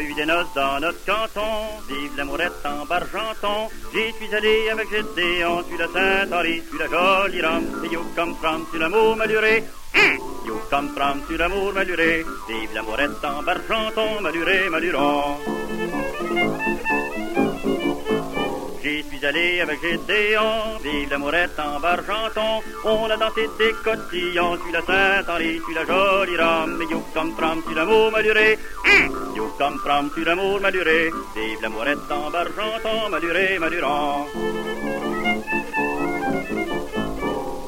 a eu des noces dans notre canton, vive l'amourette en Bargenton. J'y suis allé avec Gédéon, tu la Saint-Henri, tu la jolie Rome, et you come from, tu l'amour maluré. You come from, tu l'amour maluré, vive l'amourette en Bargenton, maluré, maluron. Suis allé avec Gédéon, vive l'amourette en Bargenton. On a dansé des cotillons, tu la Saint-Henri, tu la jolie Rome. You come from, tu l'amour maluré. You come from, tu l'amour maluré. Vive l'amourette en Bargenton, maluré, maluron.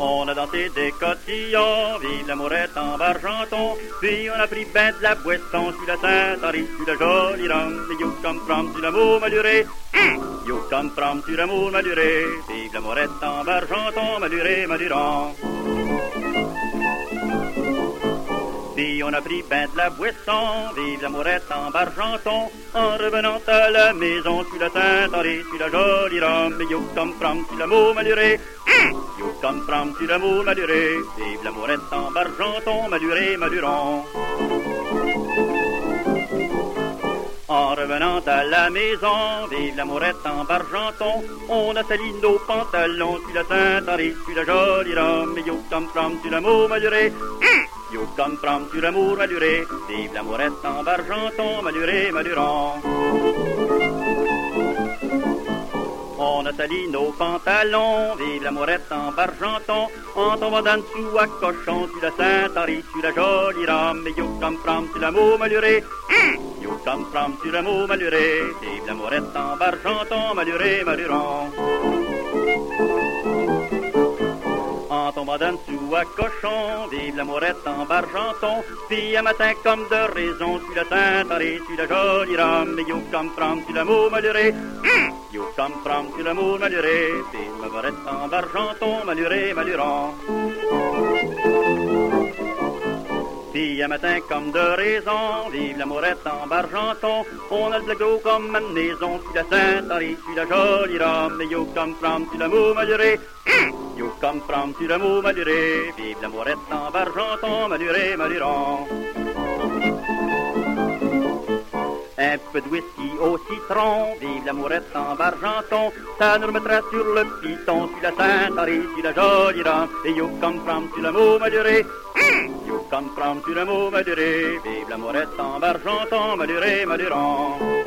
On a dansé des cotillons, vive l'amourette en Bargenton. Puis on a pris ben de la boisson, tu la Saint-Henri, tu la jolie Rome. You come from, tu l'amour maluré. You come from, tu l'amour maluré. Vive l'amourette en Bargenton, maluré, maluron. Puis on a pris ben de la boisson, vive l'amourette en Bargenton. En revenant à la maison, tu la Saint-Henri, tu la jolie Rome. You come from, tu l'amour maluré. Come from, tu l'amour maluré. Vive l'amourette en Bargenton, maluré, maluron. Revenant à la maison, vive l'amourette en Bargenton. On a sali nos pantalons, tu la Saint-Henri, tu la jolie Rome. You come from, tu l'amour maluré. You come from, tu l'amour maluré. Vive l'amourette en Bargenton, maluré, maluron. On a sali nos pantalons, vive l'amourette en Bargenton. En tombant d'en dessous à cochon, tu la Saint-Henri, tu la jolie Rome. You come from, tu l'amour maluré. You come from, tu l'amour maluré. Vive l'amourette en Bargenton, maluré, maluron. En tombant d'en dessous à cochon, vive l'amourette en Bargenton. Puis un matin comme de raison, tu la Saint-Henri, tu la jolie Rome. You come from, tu l'amour maluré. You come from, tu l'amour maluré. Vive l'amourette en Bargenton, maluré, maluron. Un matin comme de raison, vive l'amourette en Bargenton. On a le blago comme maison, tu la Saint-Henri, tu la jolie Rome. You come from, tu l'amour maluré. You come from, tu l'amour maluré. Vive l'amourette en Bargenton, maluré, maluron. Un peu de whisky au citron, vive l'amourette en Bargenton. Ça nous remettra sur le piton, tu la Saint-Henri, tu la jolie Rome. Et you come from, tu l'amour maluré. You come from, tu l'amour maluré. Vive l'amourette en Bargenton, maluré, maluron.